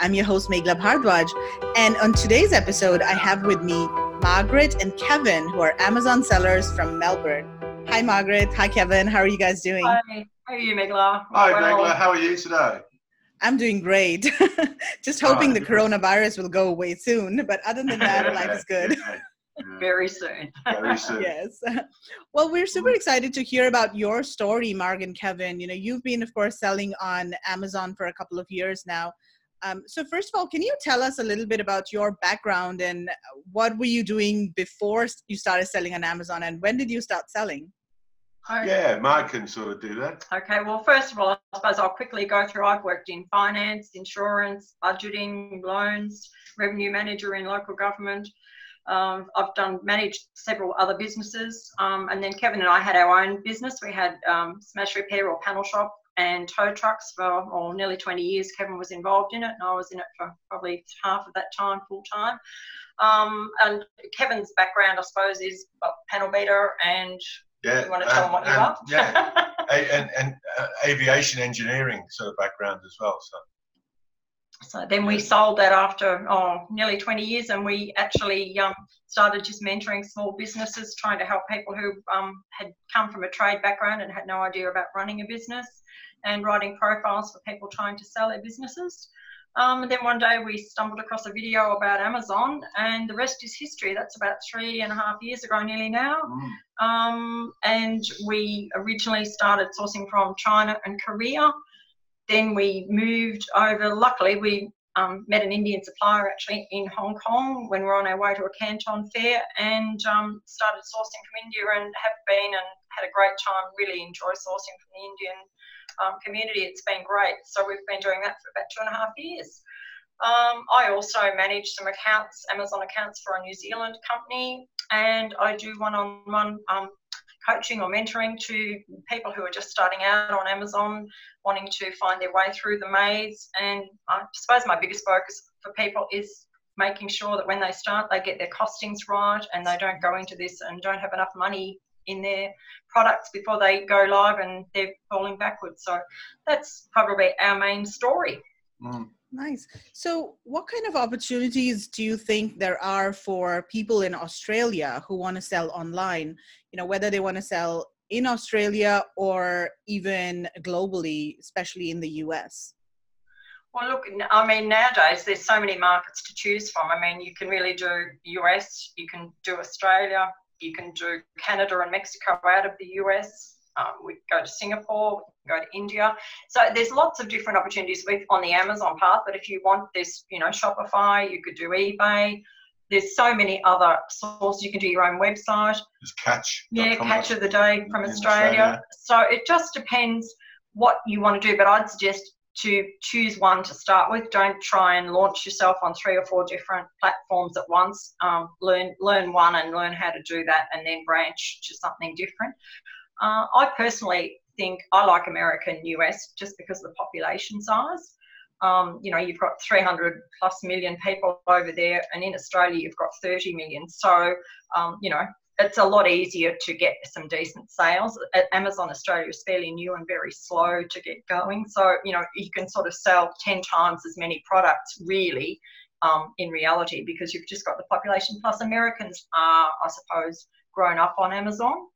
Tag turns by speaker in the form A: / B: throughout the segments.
A: I'm your host, Megla Bhardwaj. And on today's episode, I have with me Margaret and Kevin, who are Amazon sellers from Melbourne. Hi, Margaret. Hi, Kevin. How are you guys doing?
B: Hi. How are you, Megla?
C: Hi, well. Megla. How are you today?
A: I'm doing great. Just ah, hoping the coronavirus will go away soon. But other than that, life is good.
B: Very soon.
C: Very soon.
A: yes. Well, we're super excited to hear about your story, Marg and Kevin. You know, you've been, of course, selling on Amazon for a couple of years now. Um, so first of all, can you tell us a little bit about your background and what were you doing before you started selling on Amazon and when did you start selling?
C: Yeah, Marg can sort of do that.
B: Okay, well, first of all, I suppose I'll quickly go through. I've worked in finance, insurance, budgeting, loans, revenue manager in local government. Um, I've done managed several other businesses, um, and then Kevin and I had our own business. We had um, smash repair or panel shop and tow trucks for oh, nearly 20 years. Kevin was involved in it, and I was in it for probably half of that time, full time. Um, and Kevin's background, I suppose, is panel beater and.
C: Yeah,
B: you want to tell them what you are?
C: Yeah, and, and uh, aviation engineering sort of background as well. So.
B: So then we sold that after oh, nearly 20 years, and we actually um, started just mentoring small businesses, trying to help people who um, had come from a trade background and had no idea about running a business, and writing profiles for people trying to sell their businesses. Um, and then one day we stumbled across a video about Amazon, and the rest is history. That's about three and a half years ago, nearly now. Mm. Um, and we originally started sourcing from China and Korea then we moved over. Luckily, we um, met an Indian supplier actually in Hong Kong when we were on our way to a Canton fair and um, started sourcing from India and have been and had a great time. Really enjoy sourcing from the Indian um, community. It's been great. So we've been doing that for about two and a half years. Um, I also manage some accounts, Amazon accounts for a New Zealand company, and I do one-on-one um, coaching or mentoring to people who are just starting out on Amazon, wanting to find their way through the maze. And I suppose my biggest focus for people is making sure that when they start, they get their costings right and they don't go into this and don't have enough money in their products before they go live and they're falling backwards. So that's probably our main story.
A: Mm. Nice. So, what kind of opportunities do you think there are for people in Australia who want to sell online? You know, whether they want to sell in Australia or even globally, especially in the US?
B: Well, look, I mean, nowadays there's so many markets to choose from. I mean, you can really do US, you can do Australia, you can do Canada and Mexico out of the US. Um, we go to Singapore, go to India. So there's lots of different opportunities with on the Amazon path. But if you want this, you know, Shopify, you could do eBay. There's so many other sources. You can do your own website.
C: There's Catch.
B: Yeah, Catch of the Day from Australia. Australia. So it just depends what you want to do. But I'd suggest to choose one to start with. Don't try and launch yourself on three or four different platforms at once. Um, learn learn one and learn how to do that, and then branch to something different. Uh, I personally think I like America and US just because of the population size. Um, you know, you've got 300 plus million people over there, and in Australia, you've got 30 million. So, um, you know, it's a lot easier to get some decent sales. Amazon Australia is fairly new and very slow to get going. So, you know, you can sort of sell 10 times as many products really um, in reality because you've just got the population. Plus, Americans are, I suppose, grown up on Amazon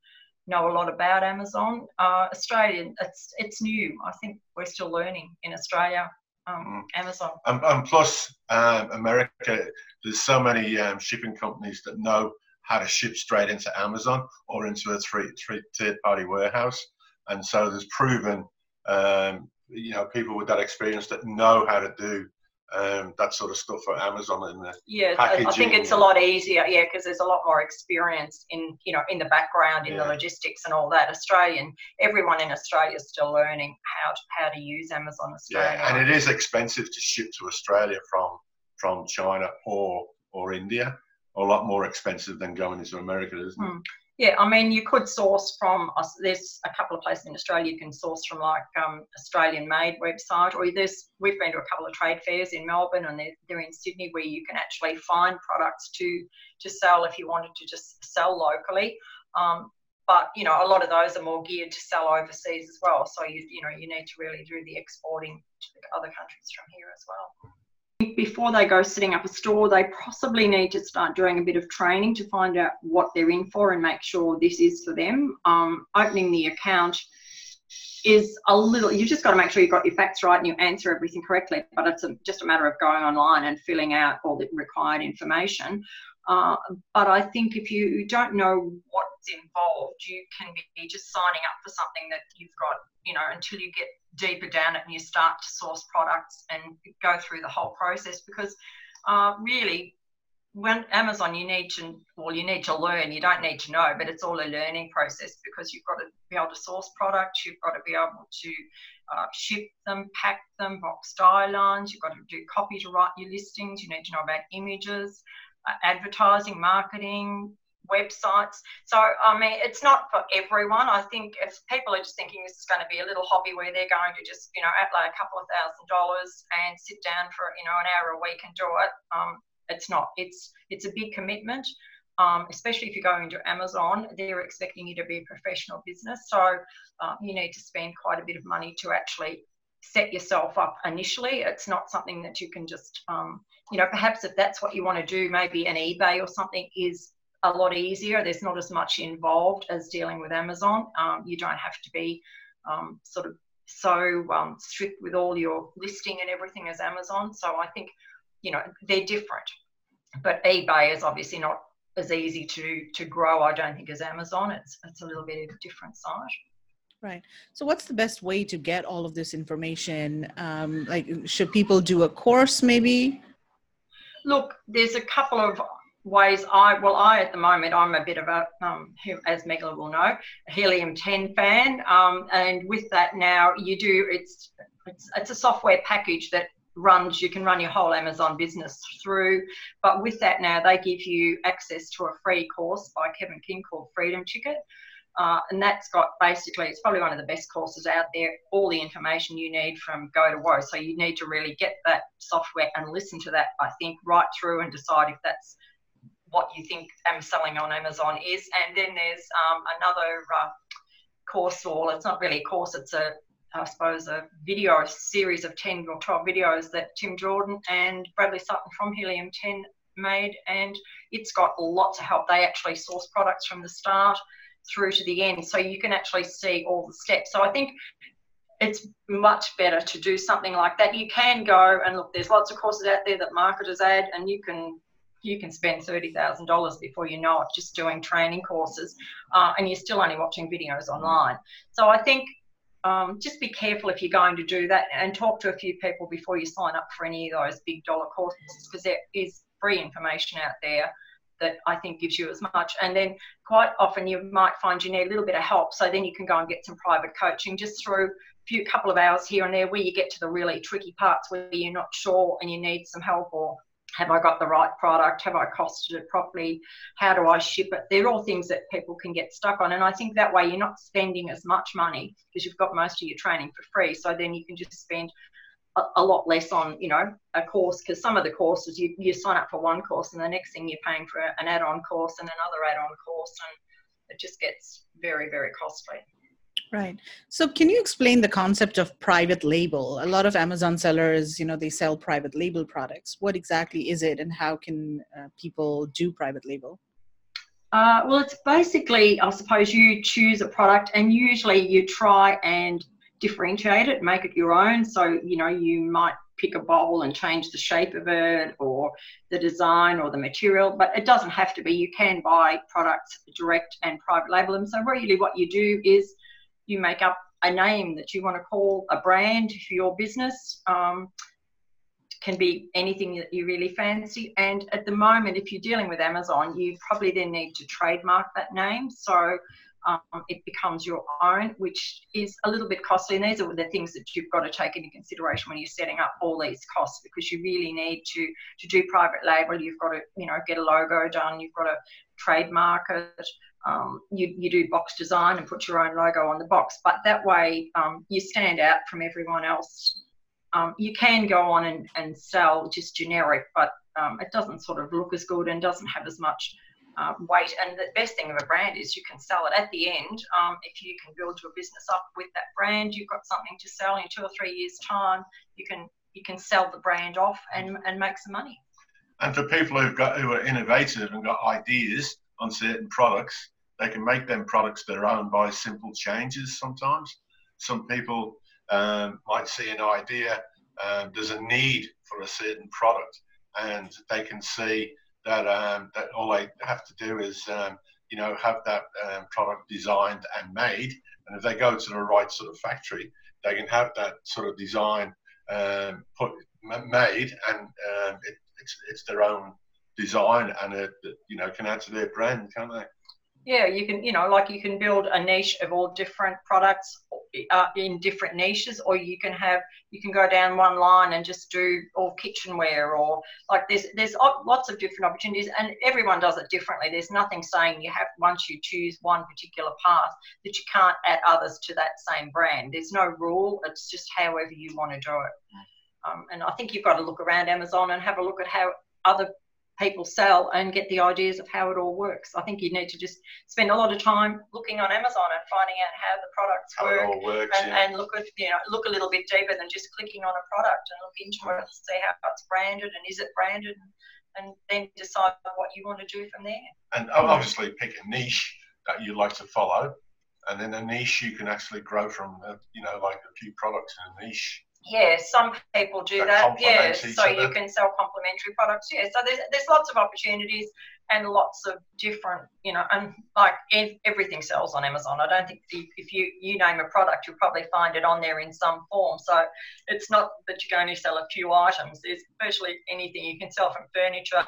B: know a lot about Amazon. Uh, Australia, it's it's new. I think we're still learning in Australia. Um, mm. Amazon.
C: And, and plus, um, America, there's so many um, shipping companies that know how to ship straight into Amazon or into a three, three third party warehouse. And so there's proven, um, you know, people with that experience that know how to do um, that sort of stuff for Amazon and the
B: yeah, packaging. I think it's a lot easier, yeah, because there's a lot more experience in you know in the background in yeah. the logistics and all that. Australian, everyone in Australia is still learning how to, how to use Amazon Australia.
C: Yeah, and it is expensive to ship to Australia from from China or or India. A lot more expensive than going into America, isn't it?
B: Mm. Yeah, I mean, you could source from. There's a couple of places in Australia you can source from, like um, Australian Made website, or there's we've been to a couple of trade fairs in Melbourne and they're, they're in Sydney where you can actually find products to to sell if you wanted to just sell locally. Um, but you know, a lot of those are more geared to sell overseas as well. So you you know you need to really do the exporting to other countries from here as well. Before they go setting up a store, they possibly need to start doing a bit of training to find out what they're in for and make sure this is for them. Um, opening the account is a little, you've just got to make sure you've got your facts right and you answer everything correctly, but it's a, just a matter of going online and filling out all the required information. Uh, but I think if you don't know what's involved, you can be just signing up for something that you've got, you know, until you get deeper down it and you start to source products and go through the whole process because uh, really when Amazon, you need to, well, you need to learn. You don't need to know, but it's all a learning process because you've got to be able to source products. You've got to be able to uh, ship them, pack them, box die lines. You've got to do copy to write your listings. You need to know about images, uh, advertising, marketing, websites. So, I mean, it's not for everyone. I think if people are just thinking this is going to be a little hobby where they're going to just, you know, outlay a couple of thousand dollars and sit down for, you know, an hour a week and do it, um, it's not. It's it's a big commitment. Um, especially if you're going to Amazon, they're expecting you to be a professional business. So uh, you need to spend quite a bit of money to actually set yourself up initially. It's not something that you can just, um, you know, perhaps if that's what you want to do, maybe an eBay or something is a lot easier. There's not as much involved as dealing with Amazon. Um, you don't have to be um, sort of so um, strict with all your listing and everything as Amazon. So I think, you know, they're different. But eBay is obviously not as easy to to grow. I don't think as Amazon. It's it's a little bit of a different site.
A: Right. So, what's the best way to get all of this information? Um, like, should people do a course maybe?
B: Look, there's a couple of ways I well I at the moment I'm a bit of a um, as Megala will know a helium 10 fan. Um, and with that now you do it's, it's it's a software package that runs you can run your whole Amazon business through. But with that now they give you access to a free course by Kevin King called Freedom Ticket. Uh, and that's got basically it's probably one of the best courses out there. All the information you need from go to woe. So you need to really get that software and listen to that I think right through and decide if that's what you think I'm selling on Amazon is. And then there's um, another uh, course, or it's not really a course, it's a, I suppose, a video a series of 10 or 12 videos that Tim Jordan and Bradley Sutton from Helium 10 made. And it's got lots of help. They actually source products from the start through to the end. So you can actually see all the steps. So I think it's much better to do something like that. You can go and look, there's lots of courses out there that marketers add, and you can you can spend $30,000 before you know it just doing training courses uh, and you're still only watching videos online. So I think um, just be careful if you're going to do that and talk to a few people before you sign up for any of those big dollar courses because there is free information out there that I think gives you as much. And then quite often you might find you need a little bit of help. So then you can go and get some private coaching just through a few couple of hours here and there where you get to the really tricky parts where you're not sure and you need some help or have I got the right product? Have I costed it properly? How do I ship it? They're all things that people can get stuck on. And I think that way you're not spending as much money because you've got most of your training for free. So then you can just spend a, lot less on, you know, a course because some of the courses you, you sign up for one course and the next thing you're paying for an add on course and another add on course. And it just gets very, very costly.
A: Right. So can you explain the concept of private label? A lot of Amazon sellers, you know, they sell private label products. What exactly is it and how can uh, people do private label?
B: Uh, well, it's basically, I suppose you choose a product and usually you try and differentiate it, make it your own. So, you know, you might pick a bowl and change the shape of it or the design or the material, but it doesn't have to be. You can buy products direct and private label them. So, really, what you do is you make up a name that you want to call a brand for your business. Um, can be anything that you really fancy. And at the moment, if you're dealing with Amazon, you probably then need to trademark that name. So um, it becomes your own, which is a little bit costly. And these are the things that you've got to take into consideration when you're setting up all these costs, because you really need to to do private label. You've got to you know get a logo done. You've got to trademark it um, you, you do box design and put your own logo on the box, but that way um, you stand out from everyone else. Um, you can go on and, and sell just generic, but um, it doesn't sort of look as good and doesn't have as much uh, weight. And the best thing of a brand is you can sell it at the end. Um, if you can build your business up with that brand, you've got something to sell in two or three years' time. You can you can sell the brand off and, and make some money.
C: And for people who've got who are innovative and got ideas on certain products, they can make them products their own by simple changes. Sometimes, some people um, might see an idea. Um, there's a need for a certain product, and they can see that um, that all they have to do is um, you know have that um, product designed and made. And if they go to the right sort of factory, they can have that sort of design um, put made, and it, it's it's their own design, and it you know can add to their brand, can't they?
B: Yeah you can you know like you can build a niche of all different products uh, in different niches or you can have you can go down one line and just do all kitchenware or like there's there's lots of different opportunities and everyone does it differently. There's nothing saying you have once you choose one particular path that you can't add others to that same brand. There's no rule it's just however you want to do it. Um, and i think you've got to look around amazon and have a look at how other people sell and get the ideas of how it all works. I think you need to just spend a lot of time looking on Amazon and finding out how the products
C: how
B: work,
C: works,
B: and,
C: yeah.
B: and, look at you know look a little bit deeper than just clicking on a product and look into it and see how it's branded and is it branded and, and then decide what you want to do from there.
C: And obviously pick a niche that you like to follow. And then a niche you can actually grow from, uh, you know, like a few products in a niche
B: yeah, some people do that. that yeah, so other. you can sell complementary products. Yeah, so there's there's lots of opportunities and lots of different, you know, and like everything sells on Amazon. I don't think if you you name a product, you'll probably find it on there in some form. So it's not that you can only sell a few items. There's virtually anything you can sell from furniture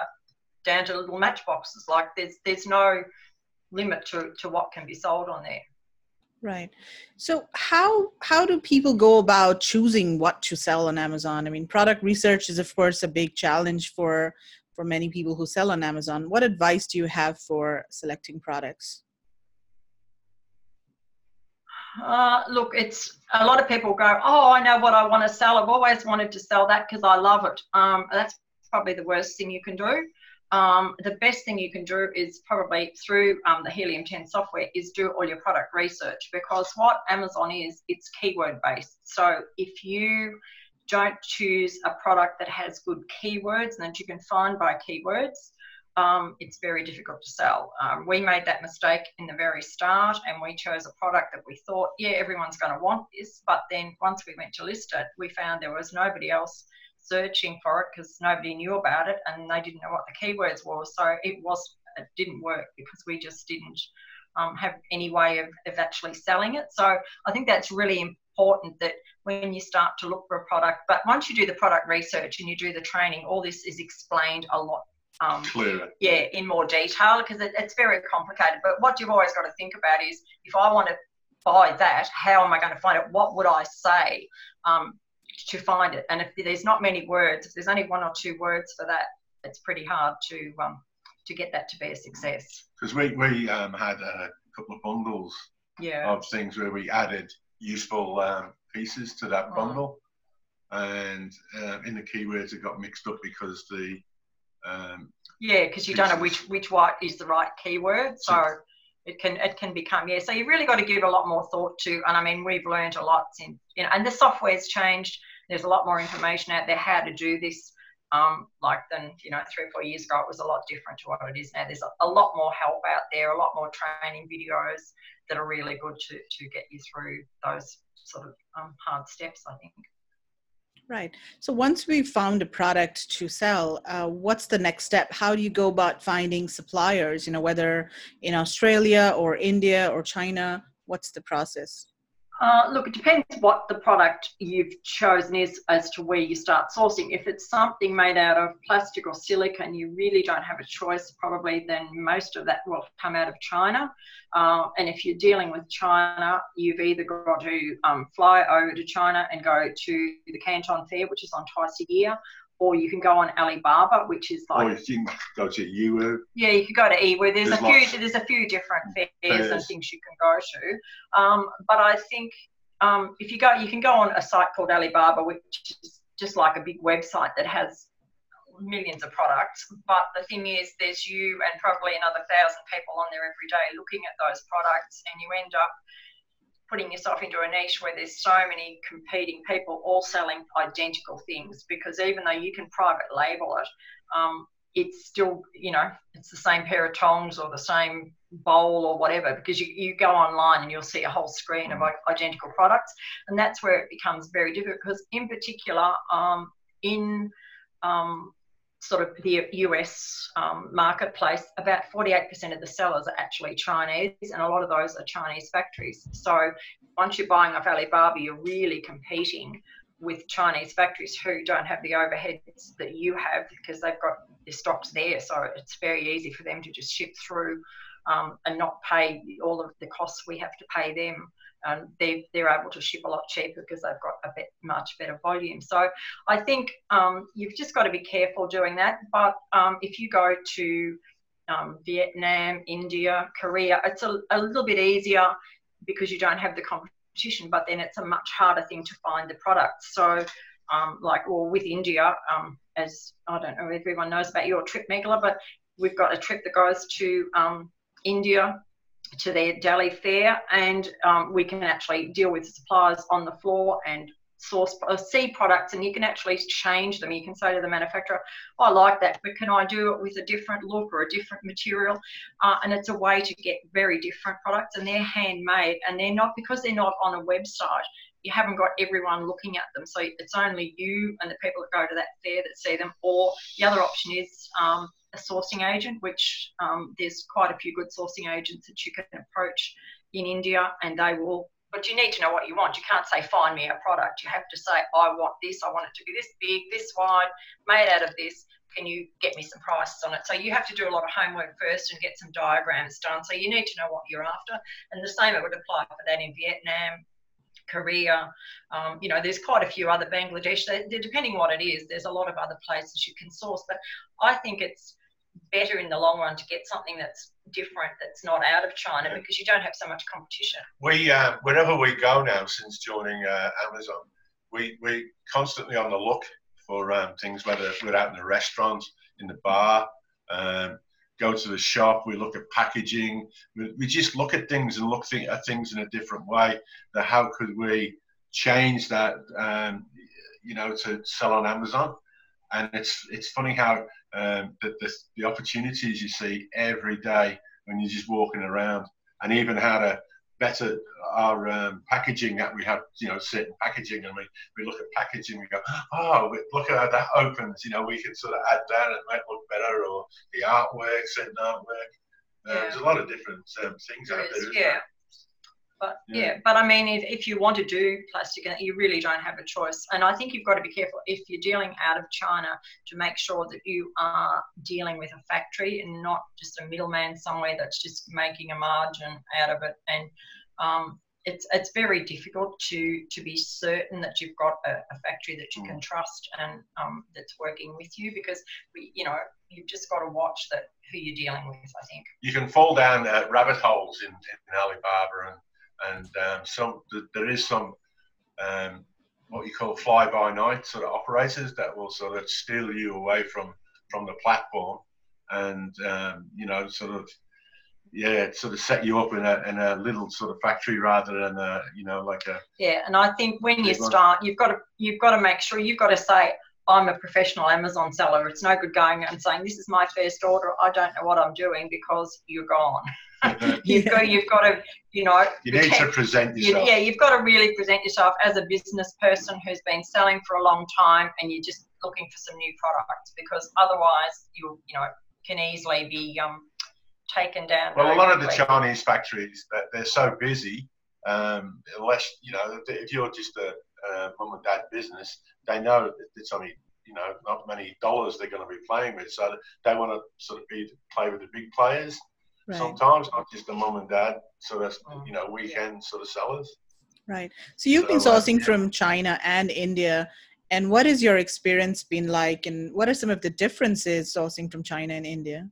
B: down to little matchboxes. Like there's there's no limit to to what can be sold on there.
A: Right. So how how do people go about choosing what to sell on Amazon? I mean, product research is of course a big challenge for for many people who sell on Amazon. What advice do you have for selecting products?
B: Uh, look, it's a lot of people go, oh, I know what I want to sell. I've always wanted to sell that because I love it. Um, that's probably the worst thing you can do um, the best thing you can do is probably through um, the Helium 10 software is do all your product research because what Amazon is, it's keyword based. So if you don't choose a product that has good keywords and that you can find by keywords, um, it's very difficult to sell. Um, we made that mistake in the very start and we chose a product that we thought, yeah, everyone's going to want this. But then once we went to list it, we found there was nobody else searching for it because nobody knew about it and they didn't know what the keywords were. So it was it didn't work because we just didn't um, have any way of, of actually selling it. So I think that's really important that when you start to look for a product, but once you do the product research and you do the training, all this is explained a lot
C: um, clearer.
B: Yeah, in more detail because it, it's very complicated. But what you've always got to think about is if I want to buy that, how am I going to find it? What would I say? Um, to find it. And if there's not many words, if there's only one or two words for that, it's pretty hard to um, to get that to be a success.
C: Because we we um, had a couple of bundles
B: yeah.
C: of things where we added useful um, pieces to that oh. bundle, oh. and uh, in the keywords it got mixed up because the um,
B: yeah, because you don't know which which what is the right keyword, so. It can it can become yeah so you've really got to give a lot more thought to and i mean we've learned a lot since you know and the software's changed. There's a lot more information out there how to do this um, like than you know three or four years ago it was a lot different to what it is now. There's a, a lot more help out there a lot more training videos that are really good to, to get you through those sort of um, hard steps i think
A: Right. So once we've found a product to sell, uh, what's the next step? How do you go about finding suppliers? You know, whether in Australia or India or China, what's the process?
B: Uh, look, it depends what the product you've chosen is as to where you start sourcing. If it's something made out of plastic or silicon, you really don't have a choice, probably, then most of that will come out of China. Uh, and if you're dealing with China, you've either got to um, fly over to China and go to the Canton Fair, which is on twice a year, or you can go on Alibaba, which is like.
C: Or you can go to Yiwu.
B: Yeah, you can go to Yiwu. There's, there's a few. There's a few different fairs, fairs, and things you can go to. Um, but I think um, if you go, you can go on a site called Alibaba, which is just like a big website that has millions of products. But the thing is, there's you and probably another thousand people on there every day looking at those products, and you end up putting yourself into a niche where there's so many competing people all selling identical things because even though you can private label it, um, it's still, you know, it's the same pair of tongs or the same bowl or whatever because you, you go online and you'll see a whole screen of identical products. And that's where it becomes very difficult because, in particular, um, in um, sort of the US um, marketplace, about 48% of the sellers are actually Chinese, and a lot of those are Chinese factories. So once you're buying off Alibaba, you're really competing with Chinese factories who don't have the overheads that you have because they've got their stocks there. So it's very easy for them to just ship through um, and not pay all of the costs we have to pay them um, they, they're able to ship a lot cheaper because they've got a bit much better volume. So I think um, you've just got to be careful doing that. But um, if you go to um, Vietnam, India, Korea, it's a, a little bit easier because you don't have the competition, but then it's a much harder thing to find the products. So um, like, or with India, um, as I don't know if everyone knows about your trip, Megala, but we've got a trip that goes to India to their Delhi fair, and um, we can actually deal with suppliers on the floor and source uh, see products and you can actually change them. You can say to the manufacturer oh, i like that but can i do it with a different look or a different material? Uh, and it's a way to get very different products and they're handmade and they're not because they're not on a website you haven't got everyone looking at them. So it's only you and the people that go to that fair that see them or the other option is um, a sourcing agent, which um, there's quite a few good sourcing agents that you can approach in India, and they will. But you need to know what you want. You can't say, find me a product. You have to say, I want this, I want it to be this big, this wide, made out of this. Can you get me some prices on it? So you have to do a lot of homework first and get some diagrams done. So you need to know what you're after. And the same it would apply for that in Vietnam, Korea. Um, you know, there's quite a few other Bangladesh. They, depending what it is, there's a lot of other places you can source. But I think it's better in the long run to get something that's different, that's not out of China, yeah. because you don't have so much competition.
C: We, uh, wherever we go now since joining uh, Amazon, we we constantly on the look for um, things, whether we're out in the restaurants, in the bar. Um, go to the shop, we look at packaging, we, we just look at things and look th- at things in a different way. That how could we change that, um, you know, to sell on Amazon? And it's it's funny how um, the, the, the opportunities you see every day when you're just walking around, and even how to better our um, packaging that we have, you know, certain packaging, and we, we look at packaging, we go, oh, look at how that opens, you know, we can sort of add that and make it look better, or the artwork, certain artwork. Uh, yeah. There's a lot of different um, things out there.
B: Yeah. But yeah. yeah. but I mean, if, if you want to do plastic, you really don't have a choice. And I think you've got to be careful if you're dealing out of China to make sure that you are dealing with a factory and not just a middleman somewhere that's just making a margin out of it. And um, it's it's very difficult to to be certain that you've got a, a factory that you can mm. trust and um, that's working with you because we you know you've just got to watch that who you're dealing with. I think
C: you can fall down uh, rabbit holes in, in Alibaba and and um, some there is some um, what you call fly by night sort of operators that will sort of steal you away from from the platform and um, you know sort of yeah sort of set you up in a, in a little sort of factory rather than a you know like a
B: yeah and i think when you start you've got to you've got to make sure you've got to say i'm a professional amazon seller. It's no good going and saying this is my first order. I don't know what i'm doing because you're gone you've got you've got to you know
C: you need to present yourself.
B: You, yeah, you've got to really present yourself as a business person who's been selling for a long time, and you're just looking for some new products because otherwise you you know can easily be um, taken down.
C: Well, a lot of the Chinese factories that they're so busy. Um, unless you know if you're just a, a mum and dad business, they know that it's only you know not many dollars they're going to be playing with, so they want to sort of be play with the big players right. sometimes, not just the mom and dad sort of, mm. you know, weekend sort of sellers.
A: Right. So you've so, been sourcing uh, yeah. from China and India. And what has your experience been like? And what are some of the differences sourcing from China and India?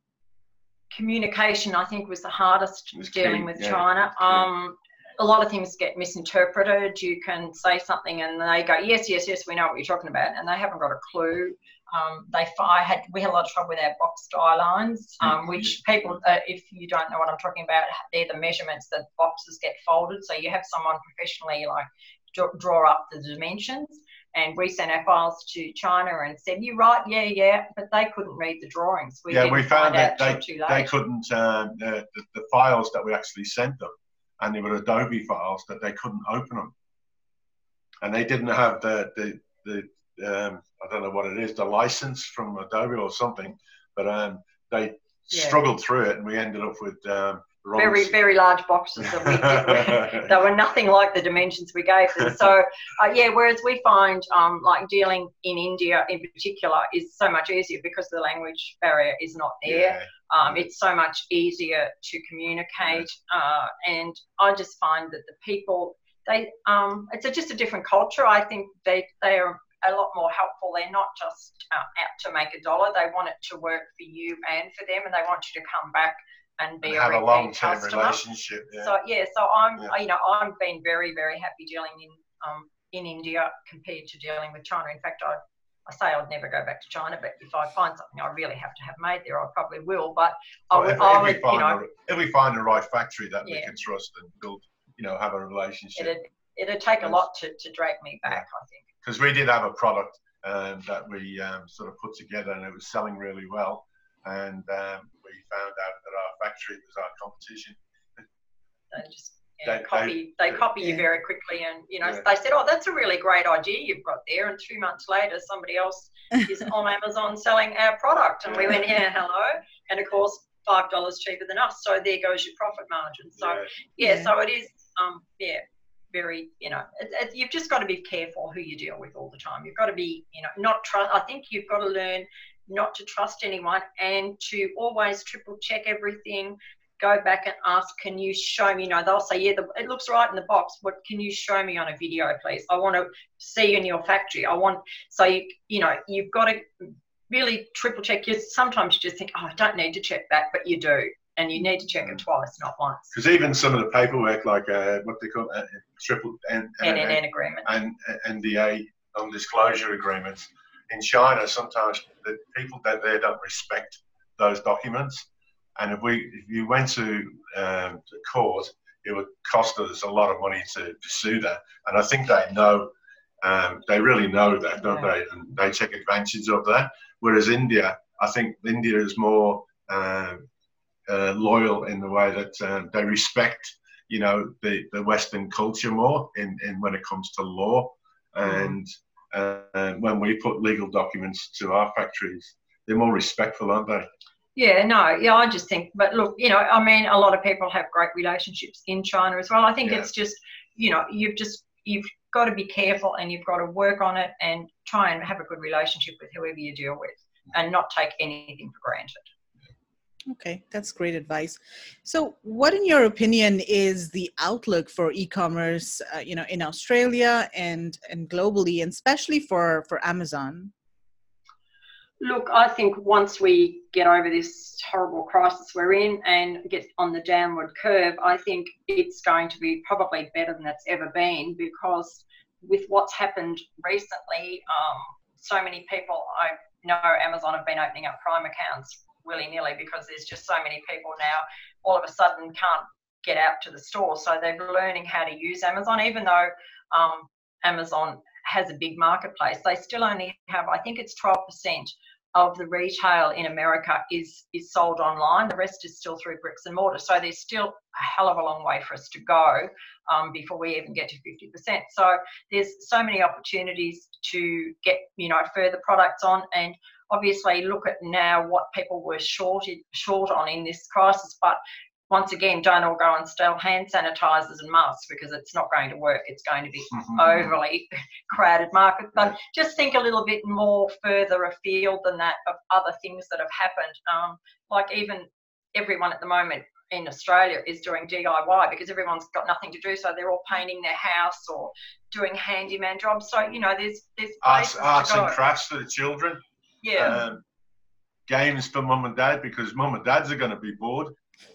B: Communication, I think, was the hardest dealing key. with yeah. China. Um, a lot of things get misinterpreted. You can say something and they go, yes, yes, yes, we know what you're talking about. And they haven't got a clue. Um, they I had we had a lot of trouble with our box die lines, um, which people, uh, if you don't know what I'm talking about, they're the measurements that boxes get folded. So you have someone professionally like draw, draw up the dimensions, and we sent our files to China and said, "You right? Yeah, yeah," but they couldn't read the drawings.
C: We yeah, we found that they, they couldn't um, the, the, the files that we actually sent them, and they were Adobe files that they couldn't open them, and they didn't have the the the um, I don't know what it is, the license from Adobe or something, but um, they yeah. struggled through it, and we ended up with um,
B: very very large boxes that we did. they were nothing like the dimensions we gave them. So uh, yeah, whereas we find um, like dealing in India in particular is so much easier because the language barrier is not there. Yeah. Um, it's so much easier to communicate, uh, and I just find that the people they um, it's a, just a different culture. I think they they are a lot more helpful. They're not just uh, out to make a dollar. They want it to work for you and for them, and they want you to come back and be
C: have
B: a,
C: a long-term customer. relationship. Yeah.
B: So yeah, so I'm yeah. you know I've been very very happy dealing in um, in India compared to dealing with China. In fact, I I say I'd never go back to China, but if I find something I really have to have made there, I probably will. But I would, if, I would,
C: you
B: know,
C: the, if we find the right factory that yeah. we can trust and build, you know, have a relationship.
B: It'd, it'd take a lot to, to drag me back, I think.
C: Because we did have a product um, that we um, sort of put together and it was selling really well. And um, we found out that our factory was our competition.
B: They just yeah, they, copy they, they copy yeah. you very quickly, and you know yeah. they said, "Oh, that's a really great idea you've got there." And two months later, somebody else is on Amazon selling our product, and we went, "Yeah, hello!" And of course, five dollars cheaper than us. So there goes your profit margin. So yeah, so it is. Um, yeah, very, you know, it, it, you've just got to be careful who you deal with all the time. You've got to be, you know, not trust. I think you've got to learn not to trust anyone and to always triple check everything. Go back and ask, can you show me? You know, they'll say, yeah, the, it looks right in the box. What can you show me on a video, please? I want to see you in your factory. I want, so you, you know, you've got to really triple check. You sometimes you just think, oh, I don't need to check that, but you do and you need to check it twice, not once.
C: Because even some of the paperwork, like uh, what they call uh, triple N,
B: NNN agreement
C: and NDA non-disclosure agreements in China, sometimes the people that there don't respect those documents. And if we, if you went to, um, to court, it would cost us a lot of money to, to sue that. And I think they know, um, they really know that, don't yeah. they? And they take advantage of that. Whereas India, I think India is more um, uh, loyal in the way that um, they respect, you know, the, the Western culture more in, in when it comes to law. Mm. And uh, when we put legal documents to our factories, they're more respectful, aren't they?
B: Yeah, no, yeah, I just think, but look, you know, I mean, a lot of people have great relationships in China as well. I think yeah. it's just, you know, you've just, you've got to be careful and you've got to work on it and try and have a good relationship with whoever you deal with and not take anything for granted.
A: Okay, that's great advice. So, what, in your opinion, is the outlook for e-commerce, uh, you know, in Australia and and globally, and especially for for Amazon?
B: Look, I think once we get over this horrible crisis we're in and get on the downward curve, I think it's going to be probably better than it's ever been because with what's happened recently, um, so many people I know Amazon have been opening up Prime accounts willy nilly because there's just so many people now all of a sudden can't get out to the store. So they're learning how to use Amazon, even though um, Amazon has a big marketplace. They still only have, I think it's 12% of the retail in America is is sold online. The rest is still through bricks and mortar. So there's still a hell of a long way for us to go um, before we even get to 50%. So there's so many opportunities to get you know further products on and obviously look at now what people were short short on in this crisis, but once again, don't all go and steal hand sanitizers and masks because it's not going to work. It's going to be mm-hmm. overly crowded market. But just think a little bit more further afield than that of other things that have happened. Um, like even everyone at the moment in Australia is doing DIY because everyone's got nothing to do, so they're all painting their house or doing handyman jobs. So you know, there's there's
C: arts, arts and crafts for the children.
B: Yeah. Um,
C: games for mum and dad because mum and dads are going to be bored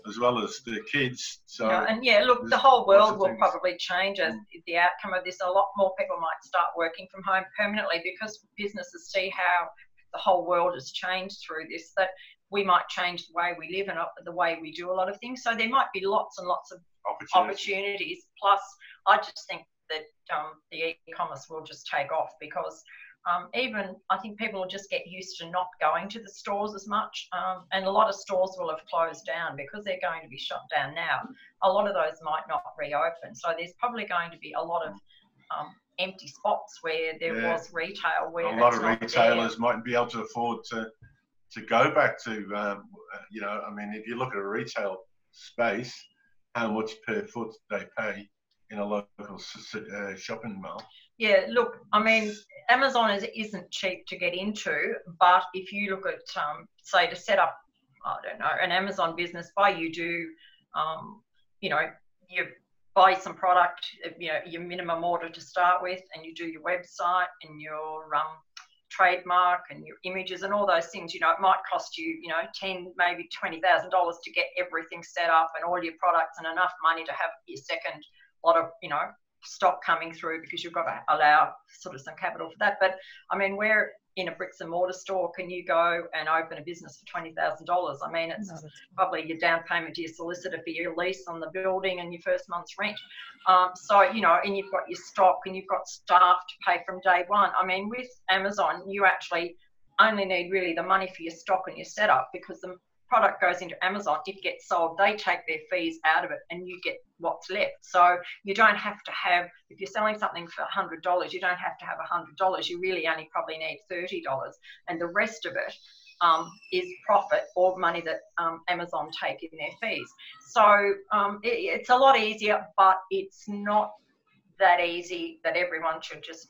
C: as well as the kids. So
B: yeah, and yeah, look, the whole world will probably change as the outcome of this. A lot more people might start working from home permanently because businesses see how the whole world has changed through this that we might change the way we live and the way we do a lot of things. So there might be lots and lots of opportunities. opportunities. Plus, I just think that um, the e-commerce will just take off because um, even I think people will just get used to not going to the stores as much, um, and a lot of stores will have closed down because they're going to be shut down now. A lot of those might not reopen, so there's probably going to be a lot of um, empty spots where there yeah. was retail. Where
C: a lot of retailers there. mightn't be able to afford to to go back to. Um, you know, I mean, if you look at a retail space, how much per foot they pay in a local uh, shopping mall.
B: Yeah, look, I mean, Amazon is, isn't cheap to get into, but if you look at, um, say, to set up, I don't know, an Amazon business by you do, um, you know, you buy some product, you know, your minimum order to start with, and you do your website and your um, trademark and your images and all those things. You know, it might cost you, you know, ten, maybe twenty thousand dollars to get everything set up and all your products and enough money to have your second lot of, you know, stock coming through because you've got to allow sort of some capital for that. But I mean, where in a bricks and mortar store can you go and open a business for twenty thousand dollars? I mean, it's probably your down payment to your solicitor for your lease on the building and your first month's rent. Um, so you know, and you've got your stock and you've got staff to pay from day one. I mean, with Amazon, you actually only need really the money for your stock and your setup because the product goes into Amazon, it gets sold, they take their fees out of it and you get what's left. So you don't have to have, if you're selling something for $100, you don't have to have $100. You really only probably need $30. And the rest of it um, is profit or money that um, Amazon take in their fees. So um, it, it's a lot easier, but it's not that easy that everyone should just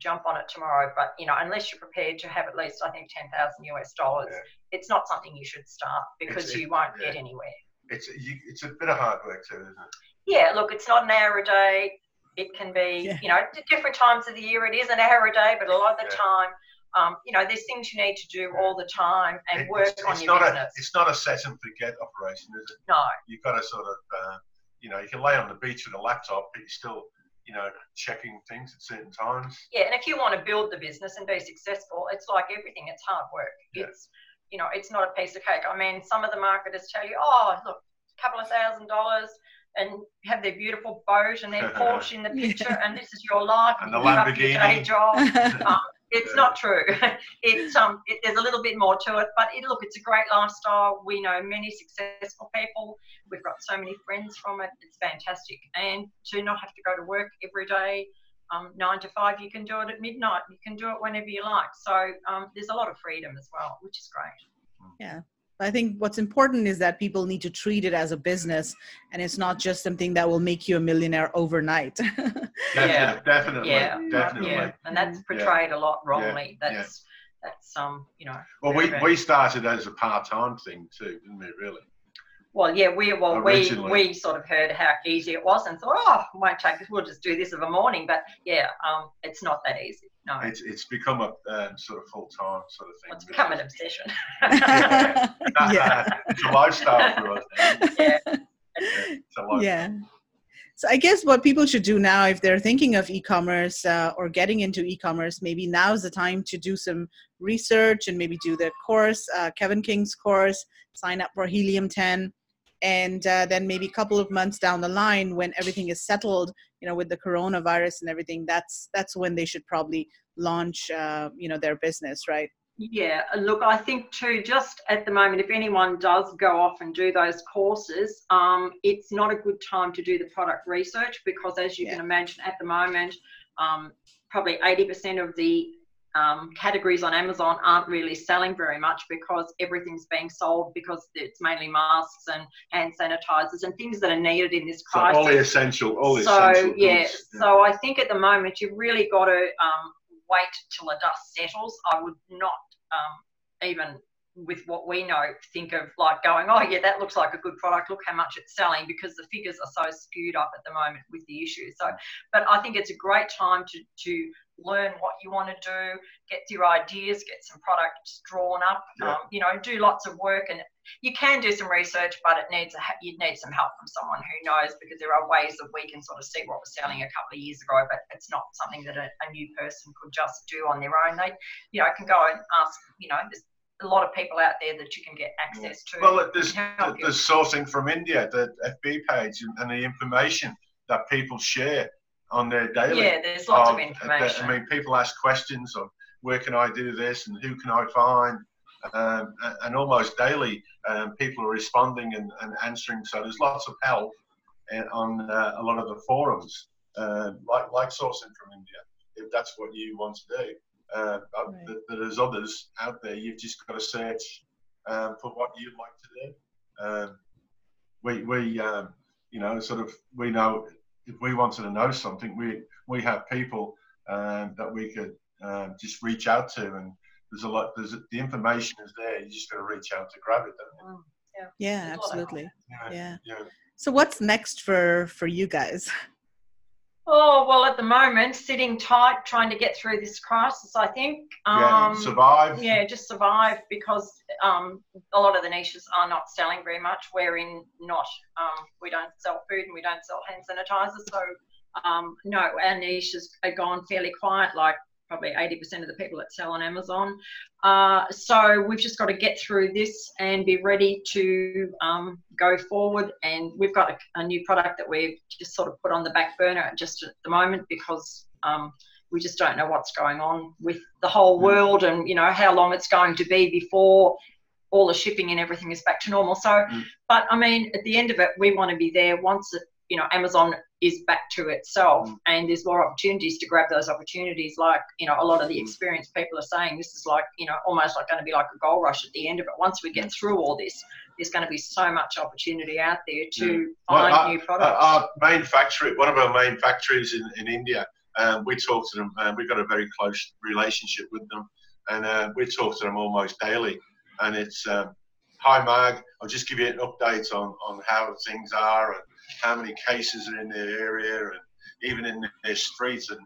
B: jump on it tomorrow. But you know, unless you're prepared to have at least I think ten thousand US dollars, yeah. it's not something you should start because it's, you it, won't yeah. get anywhere.
C: It's you, it's a bit of hard work too, isn't it?
B: Yeah, look, it's not an hour a day. It can be, yeah. you know, different times of the year. It is an hour a day, but a lot of the time, um, you know, there's things you need to do all the time and it, work it's, on
C: it's
B: your
C: not
B: business.
C: A, it's not a set and forget operation, is it?
B: No.
C: You've got to sort of, uh, you know, you can lay on the beach with a laptop, but you still you know, checking things at certain times.
B: Yeah, and if you want to build the business and be successful, it's like everything, it's hard work. Yeah. It's, you know, it's not a piece of cake. I mean, some of the marketers tell you, oh, look, a couple of thousand dollars and have their beautiful boat and their Porsche in the picture, and this is your life.
C: And, and the Lamborghini. Your day job.
B: um, it's not true. it's um, it, there's a little bit more to it, but it, look, it's a great lifestyle. We know many successful people. We've got so many friends from it. It's fantastic, and to not have to go to work every day, um, nine to five, you can do it at midnight. You can do it whenever you like. So um, there's a lot of freedom as well, which is great.
A: Yeah. I think what's important is that people need to treat it as a business and it's not just something that will make you a millionaire overnight.
B: yeah,
C: definitely.
B: Yeah,
C: definitely.
B: Yeah. And that's portrayed yeah. a lot wrongly. Yeah. That's that's um, you know.
C: Well, we, we started as a part time thing too, didn't we? Really.
B: Well, yeah, we well Originally. we we sort of heard how easy it was and thought, oh, won't take this. We'll just do this of a morning. But yeah, um, it's not that easy. No,
C: it's it's become a um, sort of full time sort of thing.
B: Well, it's become an obsession.
C: yeah, it's a lifestyle for us.
B: Yeah.
A: yeah. So I guess what people should do now, if they're thinking of e-commerce uh, or getting into e-commerce, maybe now is the time to do some research and maybe do the course, uh, Kevin King's course, sign up for Helium 10 and uh, then maybe a couple of months down the line when everything is settled you know with the coronavirus and everything that's that's when they should probably launch uh, you know their business right
B: yeah look i think too just at the moment if anyone does go off and do those courses um, it's not a good time to do the product research because as you yeah. can imagine at the moment um, probably 80% of the um, categories on Amazon aren't really selling very much because everything's being sold because it's mainly masks and hand sanitizers and things that are needed in this crisis.
C: So all the essential, all the
B: so,
C: essential.
B: Yeah, yeah, so I think at the moment you've really got to um, wait till the dust settles. I would not um, even with what we know think of like going oh yeah that looks like a good product look how much it's selling because the figures are so skewed up at the moment with the issue so but i think it's a great time to to learn what you want to do, get your ideas, get some products drawn up. Yeah. Um, you know, do lots of work, and you can do some research, but it needs a you need some help from someone who knows because there are ways that we can sort of see what was selling a couple of years ago, but it's not something that a, a new person could just do on their own. They, you know, can go and ask. You know, there's a lot of people out there that you can get access to.
C: Well, there's, there's sourcing from India, the FB page, and the information that people share on their daily.
B: Yeah, there's lots of information.
C: I mean, people ask questions of where can I do this and who can I find, um, and almost daily um, people are responding and, and, answering. So there's lots of help eh, on uh, a lot of the forums, uh, like like sourcing from India, if that's what you want to do. Uh, right. there's others out there. You've just got to search um, for what you'd like to do. Um, we we um, you know sort of we know if we wanted to know something, we we have people um, that we could um, just reach out to, and there's a lot. There's the information is there. You just got to reach out to grab it.
A: Mm, yeah, yeah absolutely. Yeah. yeah. yeah. So what's next for for you guys?
B: Oh well, at the moment, sitting tight, trying to get through this crisis. I think.
C: Um, yeah, survive.
B: Yeah, just survive because um, a lot of the niches are not selling very much. We're in not. Um, we don't sell food and we don't sell hand sanitizer, so um, no, our niches are gone fairly quiet. Like probably 80% of the people that sell on Amazon. Uh, so we've just got to get through this and be ready to um, go forward. And we've got a, a, new product that we've just sort of put on the back burner just at the moment because um, we just don't know what's going on with the whole mm. world and you know how long it's going to be before all the shipping and everything is back to normal. So, mm. but I mean, at the end of it, we want to be there once it, you know, Amazon is back to itself mm. and there's more opportunities to grab those opportunities like you know a lot of the mm. experienced people are saying this is like you know almost like going to be like a gold rush at the end of it once we get mm. through all this there's going to be so much opportunity out there to mm. find well, our, new products
C: our main factory one of our main factories in, in india um, we talk to them and we've got a very close relationship with them and uh, we talk to them almost daily and it's um, hi Marg i'll just give you an update on on how things are and how many cases are in their area and even in their streets and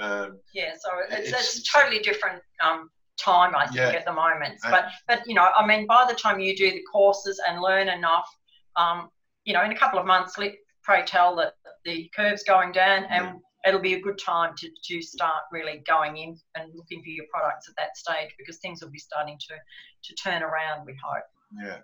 C: um,
B: yeah so it's, it's, it's totally different um, time i think yeah. at the moment but but you know i mean by the time you do the courses and learn enough um, you know in a couple of months let pray tell that the curve's going down and yeah. it'll be a good time to, to start really going in and looking for your products at that stage because things will be starting to to turn around we hope
C: yeah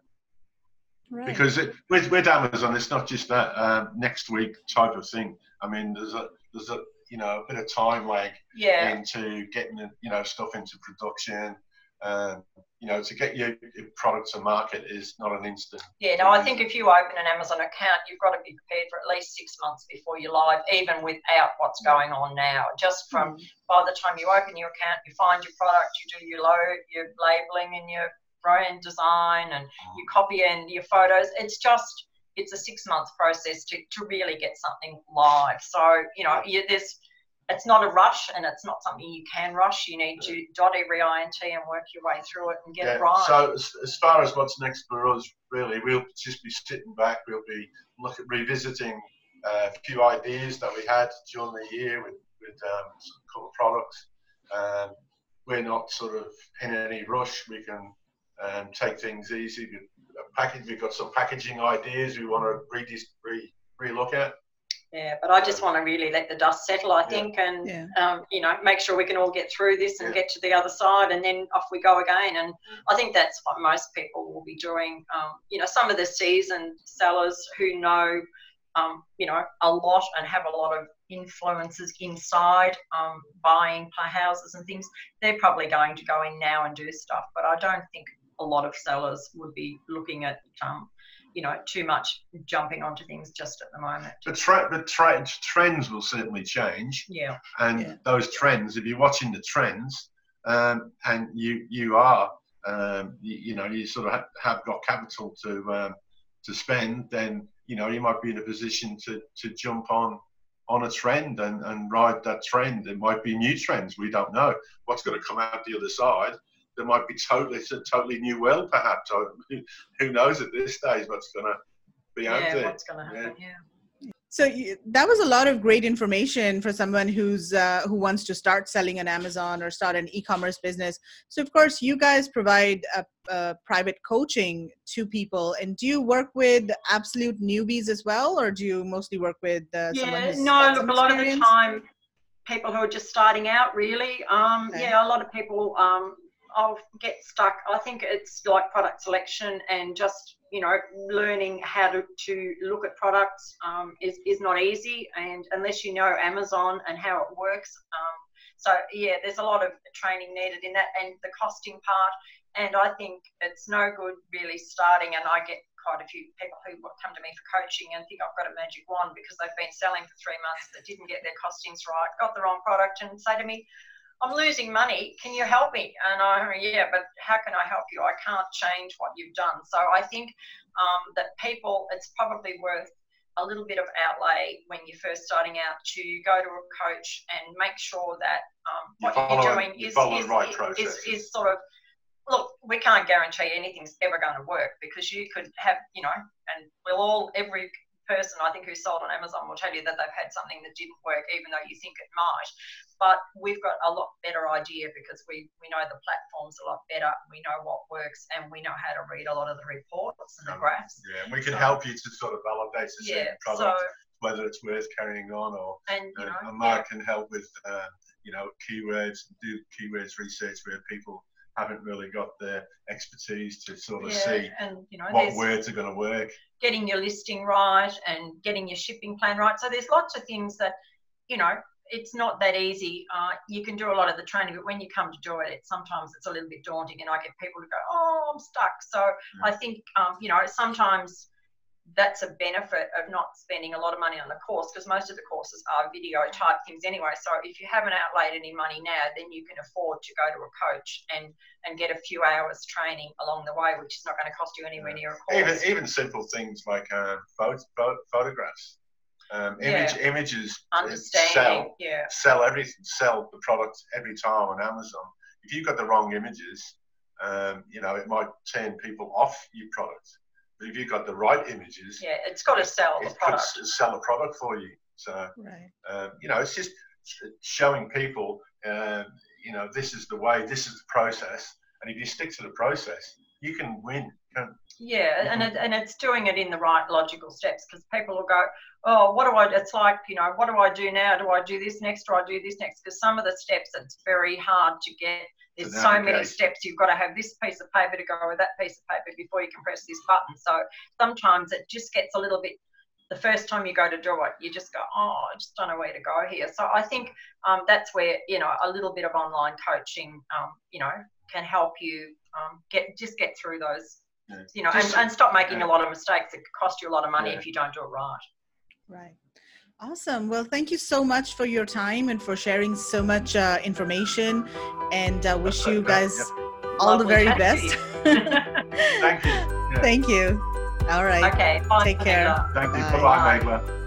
C: Right. Because it, with, with Amazon, it's not just that um, next week type of thing. I mean, there's a there's a you know a bit of time lag
B: yeah.
C: into getting you know stuff into production. Um, you know, to get your, your product to market is not an instant.
B: Yeah, no, I think if you open an Amazon account, you've got to be prepared for at least six months before you're live, even without what's going on now. Just from mm. by the time you open your account, you find your product, you do your load, your labeling, and your brand design and you copy in your photos. It's just it's a six month process to, to really get something live. So you know you, there's it's not a rush and it's not something you can rush. You need to dot every I and T and work your way through it and get yeah. it right.
C: So as far as what's next for us, really, we'll just be sitting back. We'll be look at revisiting uh, a few ideas that we had during the year with with um, a couple of products. Um, we're not sort of in any rush. We can um, take things easy. We, package, we've got some packaging ideas we want to re, re, re-look at.
B: Yeah, but I just want to really let the dust settle, I think, and yeah. Um, you know, make sure we can all get through this and yeah. get to the other side, and then off we go again. And I think that's what most people will be doing. Um, you know, some of the seasoned sellers who know, um, you know, a lot and have a lot of influences inside um, buying houses and things, they're probably going to go in now and do stuff. But I don't think a lot of sellers would be looking at um, you know too much jumping onto things just at the moment.
C: But, tra- but tra- trends will certainly change.
B: Yeah.
C: And
B: yeah.
C: those trends, if you're watching the trends, um, and you you are, um, you, you, know, you sort of have, have got capital to um, to spend, then you know you might be in a position to to jump on on a trend and, and ride that trend. There might be new trends. We don't know what's going to come out the other side there might be totally it's a totally new world perhaps. Or who knows at this stage what's going to be
B: out
C: there?
B: What's going to happen? Yeah. yeah.
A: So you, that was a lot of great information for someone who's uh, who wants to start selling on Amazon or start an e-commerce business. So of course, you guys provide a, a private coaching to people, and do you work with absolute newbies as well, or do you mostly work with uh,
B: yeah, no, look, a lot of the time, people who are just starting out, really. Um, okay. Yeah, a lot of people um, I'll get stuck. I think it's like product selection and just you know learning how to, to look at products um, is is not easy, and unless you know Amazon and how it works. Um, so yeah, there's a lot of training needed in that, and the costing part. And I think it's no good really starting. And I get quite a few people who come to me for coaching and think I've got a magic wand because they've been selling for three months that didn't get their costings right, got the wrong product, and say to me, I'm losing money. Can you help me? And I, yeah, but how can I help you? I can't change what you've done. So I think um, that people, it's probably worth a little bit of outlay when you're first starting out to go to a coach and make sure that um, what you are doing is, is,
C: right
B: is, is, sort of look, we can't guarantee anything's ever going to work because you could have, you know, and we'll all, every person I think who sold on Amazon will tell you that they've had something that didn't work, even though you think it might. But we've got a lot better idea because we, we know the platforms a lot better. We know what works and we know how to read a lot of the reports and the graphs.
C: Yeah, and we can so, help you to sort of validate the yeah, product, so, whether it's worth carrying on or
B: and, you know,
C: and Mark yeah. can help with, uh, you know, keywords, do keywords research where people haven't really got the expertise to sort of yeah, see
B: and, you know,
C: what words are going to work.
B: Getting your listing right and getting your shipping plan right. So there's lots of things that, you know, it's not that easy. Uh, you can do a lot of the training, but when you come to do it, it sometimes it's a little bit daunting, and I get people to go, "Oh, I'm stuck." So mm. I think, um, you know, sometimes that's a benefit of not spending a lot of money on the course because most of the courses are video type things anyway. So if you haven't outlaid any money now, then you can afford to go to a coach and and get a few hours training along the way, which is not going to cost you anywhere near a
C: course. Even even simple things like uh, photo, photographs. Um, image, yeah. Images sell,
B: yeah.
C: sell everything, sell the product every time on Amazon. If you've got the wrong images, um, you know, it might turn people off your product. But if you've got the right images,
B: yeah, it's got to sell the product.
C: sell a product for you. So, right. um, you know, it's just showing people, um, you know, this is the way, this is the process, and if you stick to the process, you can win.
B: yeah, and it, and it's doing it in the right logical steps because people will go, oh, what do I? It's like you know, what do I do now? Do I do this next? Do I do this next? Because some of the steps it's very hard to get there's so many steps. You've got to have this piece of paper to go with that piece of paper before you can press this button. So sometimes it just gets a little bit. The first time you go to do it, you just go, oh, I just don't know where to go here. So I think um, that's where you know a little bit of online coaching, um, you know, can help you um, get just get through those, yeah. you know, and, and, stop making yeah. a lot of mistakes. It could cost you a lot of money yeah. if you don't do it right.
A: Right. Awesome. Well, thank you so much for your time and for sharing so much uh, information. And uh, wish you guys all Lovely the very best.
C: thank you. Yeah.
A: Thank you. All right.
B: Okay.
A: Take care.
C: Thank you. Bye bye, Megla.